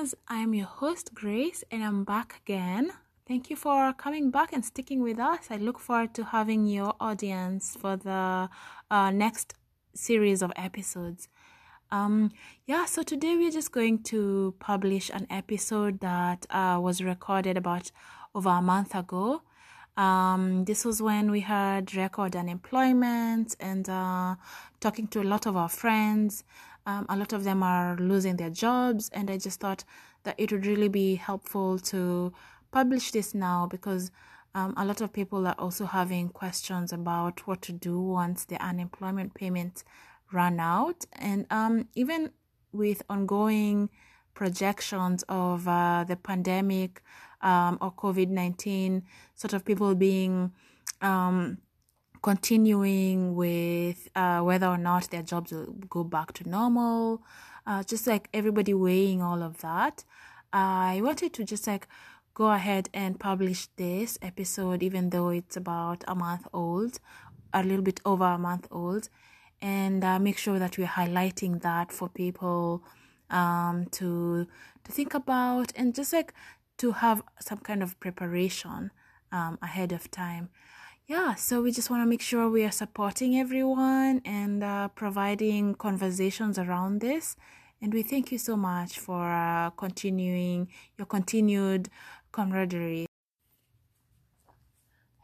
listeners. I'm your host, Grace, and I'm back again. Thank you for coming back and sticking with us. I look forward to having your audience for the uh, next series of episodes. Um, yeah, so today we're just going to publish an episode that uh, was recorded about over a month ago. Um, this was when we had record unemployment and uh, talking to a lot of our friends. Um, a lot of them are losing their jobs, and I just thought that it would really be helpful to publish this now because um, a lot of people are also having questions about what to do once the unemployment payments run out, and um, even with ongoing projections of uh, the pandemic um, or COVID 19, sort of people being um, continuing with uh, whether or not their jobs will go back to normal, uh, just like everybody weighing all of that. I wanted to just like go ahead and publish this episode, even though it's about a month old, a little bit over a month old, and uh, make sure that we're highlighting that for people um, to to think about and just like to have some kind of preparation um, ahead of time. Yeah, so we just want to make sure we are supporting everyone and uh, providing conversations around this. And we thank you so much for uh, continuing your continued camaraderie.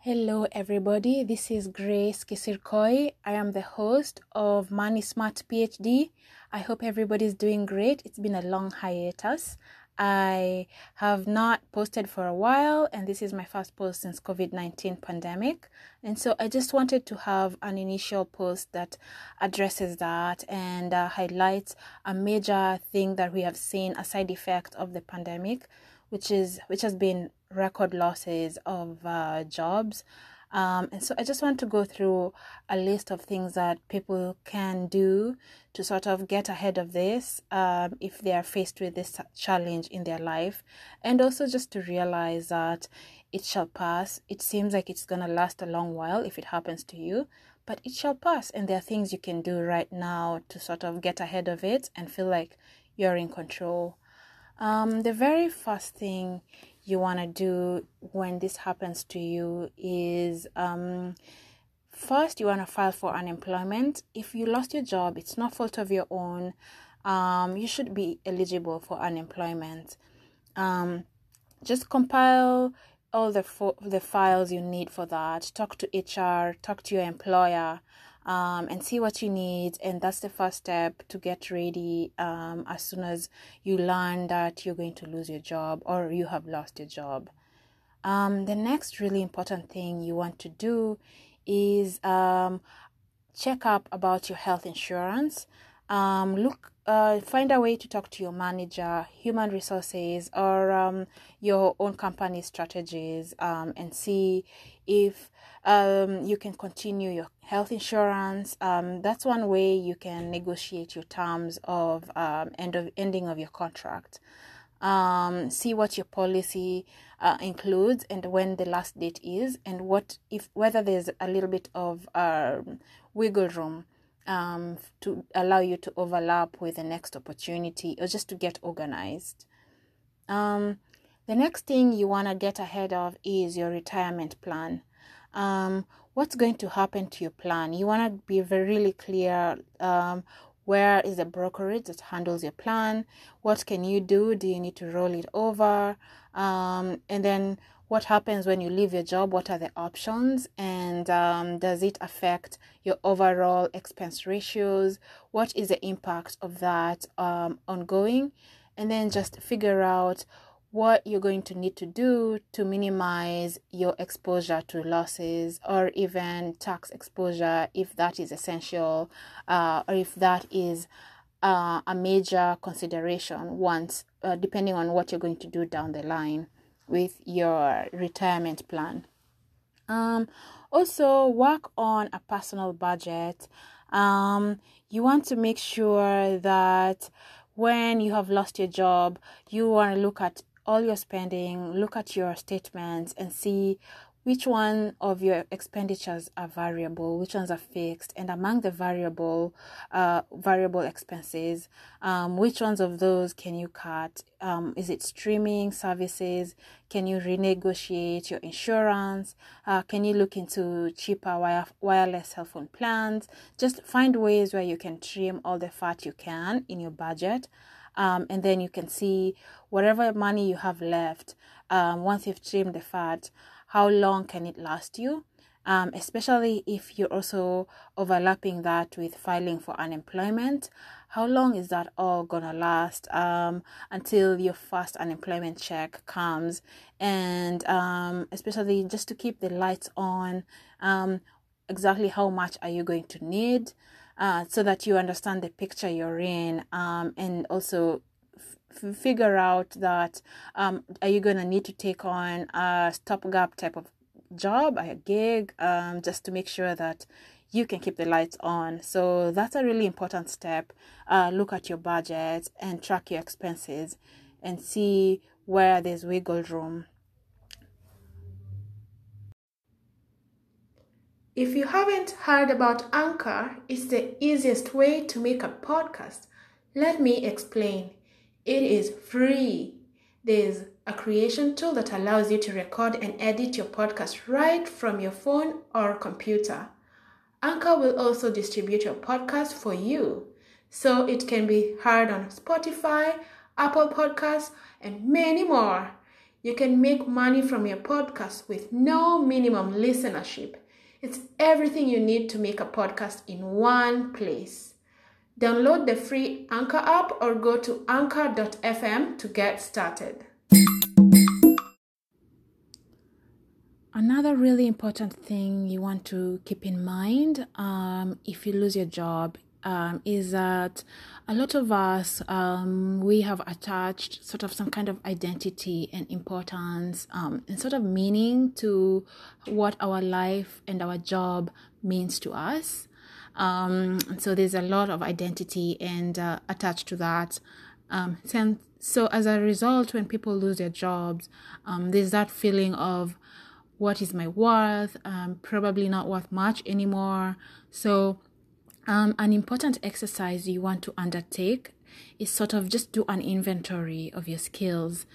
Hello, everybody. This is Grace Kisirkoi. I am the host of Money Smart PhD. I hope everybody's doing great. It's been a long hiatus. I have not posted for a while, and this is my first post since COVID 19 pandemic. And so I just wanted to have an initial post that addresses that and uh, highlights a major thing that we have seen, a side effect of the pandemic, which is which has been record losses of uh, jobs. Um, and so I just want to go through a list of things that people can do to sort of get ahead of this um, if they are faced with this challenge in their life. And also just to realize that it shall pass. It seems like it's going to last a long while if it happens to you, but it shall pass. And there are things you can do right now to sort of get ahead of it and feel like you're in control. Um, the very first thing you want to do when this happens to you is um, first you want to file for unemployment. If you lost your job, it's not fault of your own. Um, you should be eligible for unemployment. Um, just compile all the fo- the files you need for that. Talk to HR. Talk to your employer um, and see what you need. And that's the first step to get ready um, as soon as you learn that you're going to lose your job or you have lost your job. Um, the next really important thing you want to do is um, check up about your health insurance. Um, look, uh, find a way to talk to your manager, human resources, or um, your own company strategies, um, and see if um, you can continue your health insurance. Um, that's one way you can negotiate your terms of um, end of ending of your contract. Um, see what your policy uh, includes and when the last date is, and what if whether there's a little bit of um, wiggle room um, to allow you to overlap with the next opportunity or just to get organized. Um, the next thing you want to get ahead of is your retirement plan um, what's going to happen to your plan. You want to be very really clear. Um, where is the brokerage that handles your plan? What can you do? Do you need to roll it over? Um, and then what happens when you leave your job? What are the options? And um, does it affect your overall expense ratios? What is the impact of that um, ongoing? And then just figure out what you're going to need to do to minimize your exposure to losses or even tax exposure if that is essential uh, or if that is uh, a major consideration once uh, depending on what you're going to do down the line with your retirement plan? Um, also work on a personal budget. Um, you want to make sure that when you have lost your job, you want to look at all your spending, look at your statements and see which one of your expenditures are variable, which ones are fixed, and among the variable uh, variable expenses, um, which ones of those can you cut? Um, is it streaming services? Can you renegotiate your insurance? Uh, can you look into cheaper wire, wireless cell phone plans? Just find ways where you can trim all the fat you can in your budget. Um, and then you can see whatever money you have left um, once you've trimmed the fat how long can it last you? Um, especially if you're also overlapping that with filing for unemployment. How long is that all gonna last um, until your first unemployment check comes? And um, especially just to keep the lights on um, exactly how much are you going to need uh, so that you understand the picture you're in um, and also figure out that um, are you going to need to take on a stopgap type of job, a gig, um, just to make sure that you can keep the lights on. So that's a really important step. Uh, look at your budget and track your expenses and see where there's wiggle room. If you haven't heard about Anchor, it's the easiest way to make a podcast. Let me explain. It is free. There's a creation tool that allows you to record and edit your podcast right from your phone or computer. Anchor will also distribute your podcast for you, so it can be heard on Spotify, Apple Podcasts, and many more. You can make money from your podcast with no minimum listenership. It's everything you need to make a podcast in one place. Download the free Anchor app or go to anchor.fm to get started. Another really important thing you want to keep in mind um, if you lose your job um, is that a lot of us um, we have attached sort of some kind of identity and importance um, and sort of meaning to what our life and our job means to us. Um, so there's a lot of identity and uh, attached to that. Um, so as a result, when people lose their jobs, um, there's that feeling of what is my worth? Um, probably not worth much anymore. So um, an important exercise you want to undertake is sort of just do an inventory of your skills.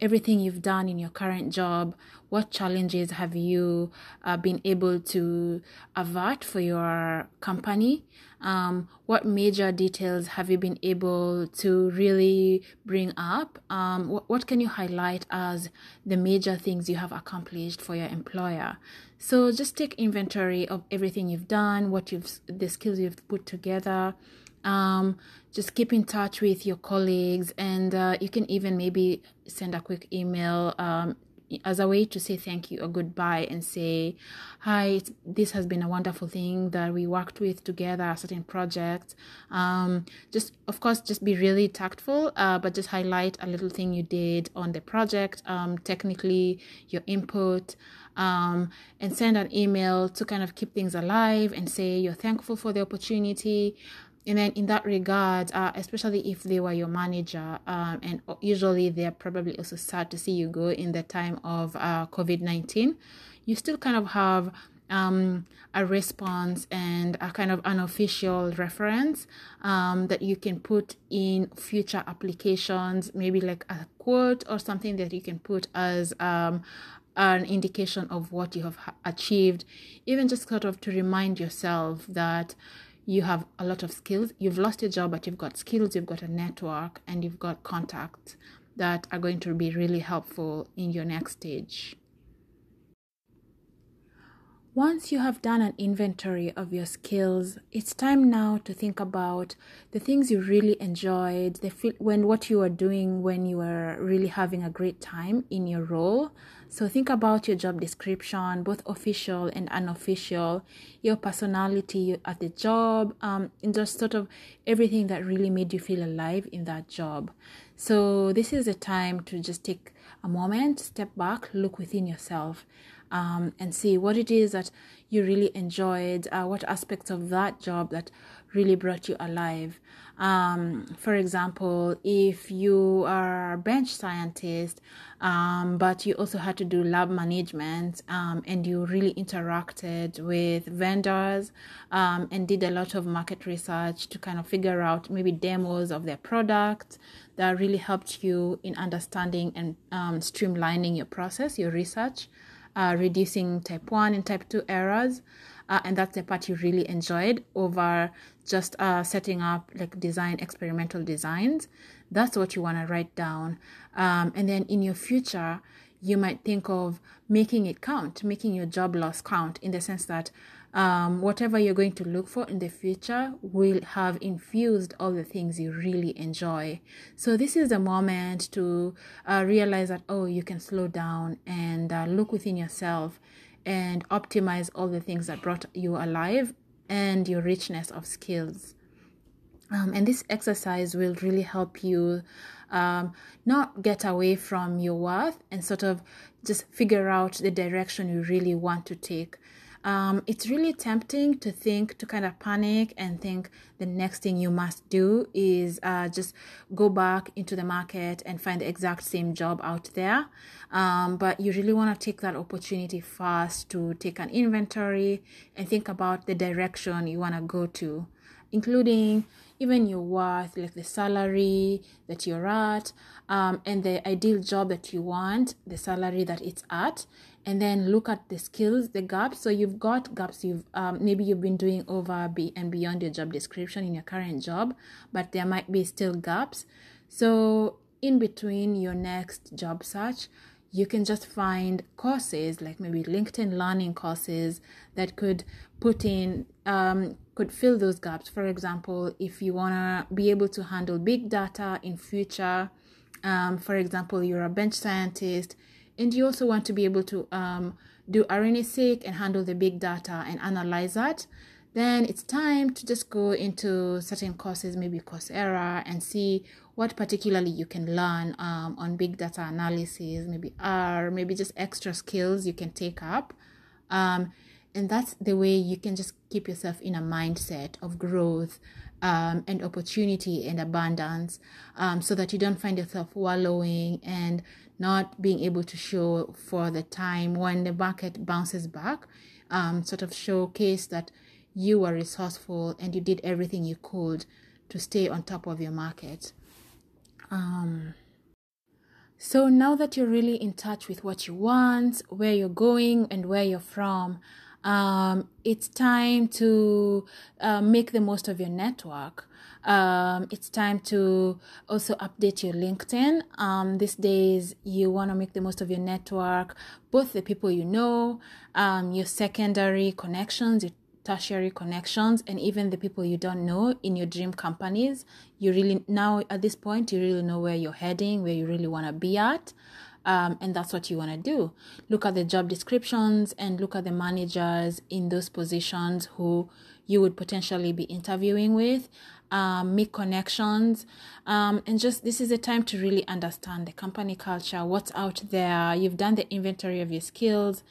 Everything you've done in your current job, what challenges have you uh, been able to avert for your company? Um, what major details have you been able to really bring up? Um, what can you highlight as the major things you have accomplished for your employer? So just take inventory of everything you've done, what you've the skills you've put together, um, just keep in touch with your colleagues and uh, you can even maybe send a quick email um, as a way to say thank you or goodbye and say hi this has been a wonderful thing that we worked with together a certain project. Um, just of course just be really tactful uh, but just highlight a little thing you did on the project um, technically your input um, and send an email to kind of keep things alive and say you're thankful for the opportunity and then in that regard uh, especially if they were your manager um, and usually they're probably also sad to see you go in the time of uh, covid-19 you still kind of have um, a response and a kind of unofficial reference um, that you can put in future applications, maybe like a quote or something that you can put as um, an indication of what you have achieved, even just sort of to remind yourself that you have a lot of skills. You've lost your job, but you've got skills, you've got a network, and you've got contacts that are going to be really helpful in your next stage. Once you have done an inventory of your skills, it's time now to think about the things you really enjoyed, the when what you were doing when you were really having a great time in your role. So think about your job description, both official and unofficial, your personality at the job, um, and just sort of everything that really made you feel alive in that job. So this is a time to just take a moment, step back, look within yourself um, and see what it is that you really enjoyed, uh, what aspects of that job that really brought you alive. Um, for example, if you are a bench scientist, um, but you also had to do lab management um, and you really interacted with vendors um, and did a lot of market research to kind of figure out maybe demos of their product that really helped you in understanding and um, streamlining your process, your research, uh, reducing type 1 and type 2 errors uh, and that's the part you really enjoyed over just uh, setting up like design experimental designs that's what you want to write down um, and then in your future you might think of making it count making your job loss count in the sense that um, whatever you're going to look for in the future will have infused all the things you really enjoy. So, this is the moment to uh, realize that, oh, you can slow down and uh, look within yourself and optimize all the things that brought you alive and your richness of skills. Um, and this exercise will really help you um, not get away from your worth and sort of just figure out the direction you really want to take um, it's really tempting to think, to kind of panic and think the next thing you must do is uh, just go back into the market and find the exact same job out there. Um, but you really want to take that opportunity first to take an inventory and think about the direction you want to go to, including even your worth, like the salary that you're at, um, and the ideal job that you want, the salary that it's at, and then look at the skills, the gaps. So you've got gaps you've um, maybe you've been doing over and beyond your job description in your current job, but there might be still gaps. So in between your next job search, you can just find courses like maybe LinkedIn learning courses that could put in um, could fill those gaps. For example, if you wanna be able to handle big data in future, um, for example, you're a bench scientist and you also want to be able to um, do RNA-seq and handle the big data and analyze that, then it's time to just go into certain courses, maybe Coursera, and see what particularly you can learn um, on big data analysis, maybe R, maybe just extra skills you can take up. Um, and that's the way you can just keep yourself in a mindset of growth um, and opportunity and abundance um, so that you don't find yourself wallowing and not being able to show for the time when the market bounces back, um, sort of showcase that you were resourceful and you did everything you could to stay on top of your market. Um, so now that you're really in touch with what you want, where you're going, and where you're from, um, it's time to uh, make the most of your network um, it's time to also update your LinkedIn. Um, these days, you want to make the most of your network, both the people you know, um, your secondary connections, your tertiary connections, and even the people you don't know in your dream companies. You really, now at this point, you really know where you're heading, where you really want to be at. Um, and that's what you want to do. Look at the job descriptions and look at the managers in those positions who you would potentially be interviewing with um, make connections. Um, and just this is a time to really understand the company culture what's out there. You've done the inventory of your skills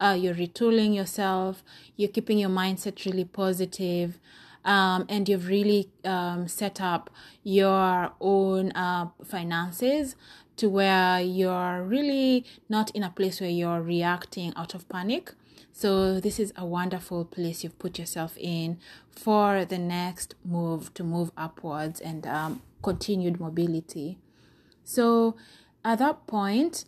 uh, you're retooling yourself you're keeping your mindset really positive um, and you've really um, set up your own uh, finances to where you're really not in a place where you're reacting out of panic so, this is a wonderful place you've put yourself in for the next move to move upwards and um, continued mobility. So, at that point,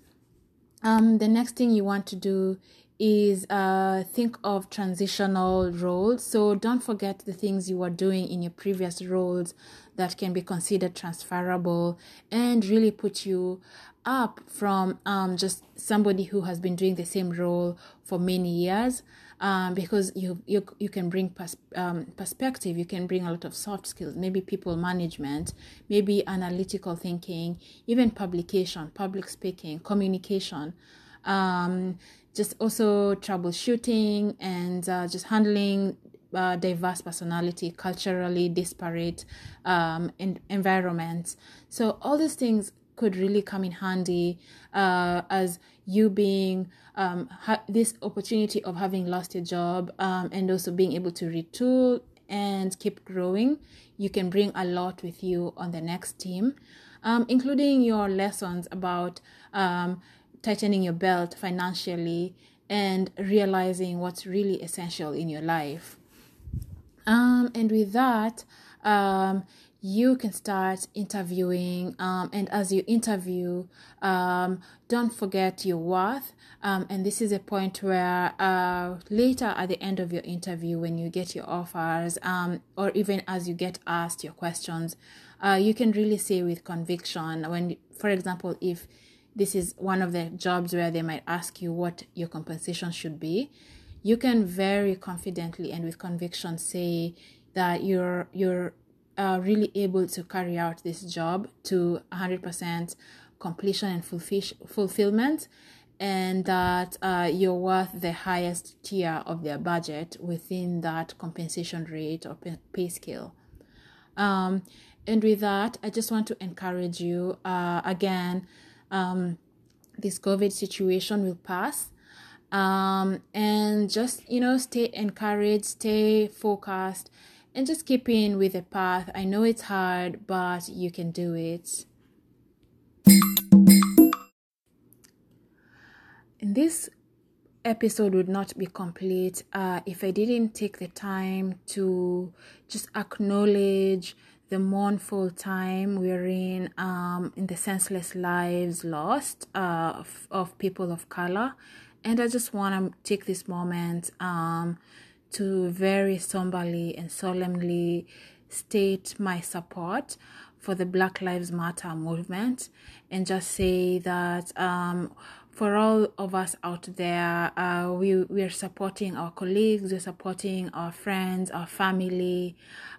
um, the next thing you want to do is uh, think of transitional roles. So don't forget the things you were doing in your previous roles that can be considered transferable and really put you up from um, just somebody who has been doing the same role for many years um, because you, you you can bring pers- um, perspective you can bring a lot of soft skills maybe people management maybe analytical thinking even publication public speaking communication um, just also troubleshooting and uh, just handling uh, diverse personality, culturally disparate um, environments. So all these things could really come in handy uh, as you being um, ha- this opportunity of having lost your job um, and also being able to retool and keep growing. You can bring a lot with you on the next team, um, including your lessons about um, tightening your belt financially and realizing what's really essential in your life. Um, and with that, um, you can start interviewing um, and as you interview um, don't forget your worth um, and this is a point where uh, later at the end of your interview when you get your offers um, or even as you get asked your questions uh, you can really say with conviction when for example if this is one of the jobs where they might ask you what your compensation should be you can very confidently and with conviction say that you're you're uh, really able to carry out this job to 100% completion and fulfill- fulfillment and that uh, you're worth the highest tier of their budget within that compensation rate or pay scale. Um, and with that, I just want to encourage you uh, again, um, this COVID situation will pass. Um, and just, you know, stay encouraged, stay focused, and just keep in with the path. I know it's hard, but you can do it. And this episode would not be complete uh, if I didn't take the time to just acknowledge the mournful time we're in um, in the senseless lives lost uh, of, of people of color. And I just want to take this moment um, to very somberly and solemnly state my support for the Black Lives Matter movement and just say that um, for all of us out there, uh, we we're supporting our colleagues, we're supporting our friends, our family,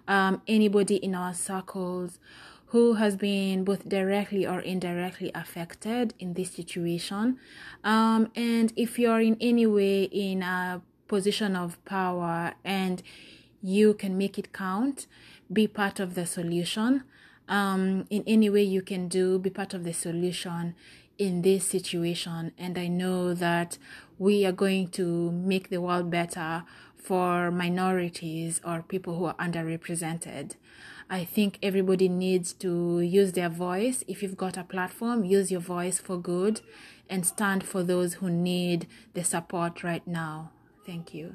um, anybody in our circles who has been both directly or indirectly affected in this situation. Um, and if you're in any way in a position of power and you can make it count, be part of the solution. Um, in any way you can do, be part of the solution in this situation. And I know that we are going to make the world better for minorities or people who are underrepresented. I think everybody needs to use their voice. If you've got a platform, use your voice for good and stand for those who need the support right now. Thank you.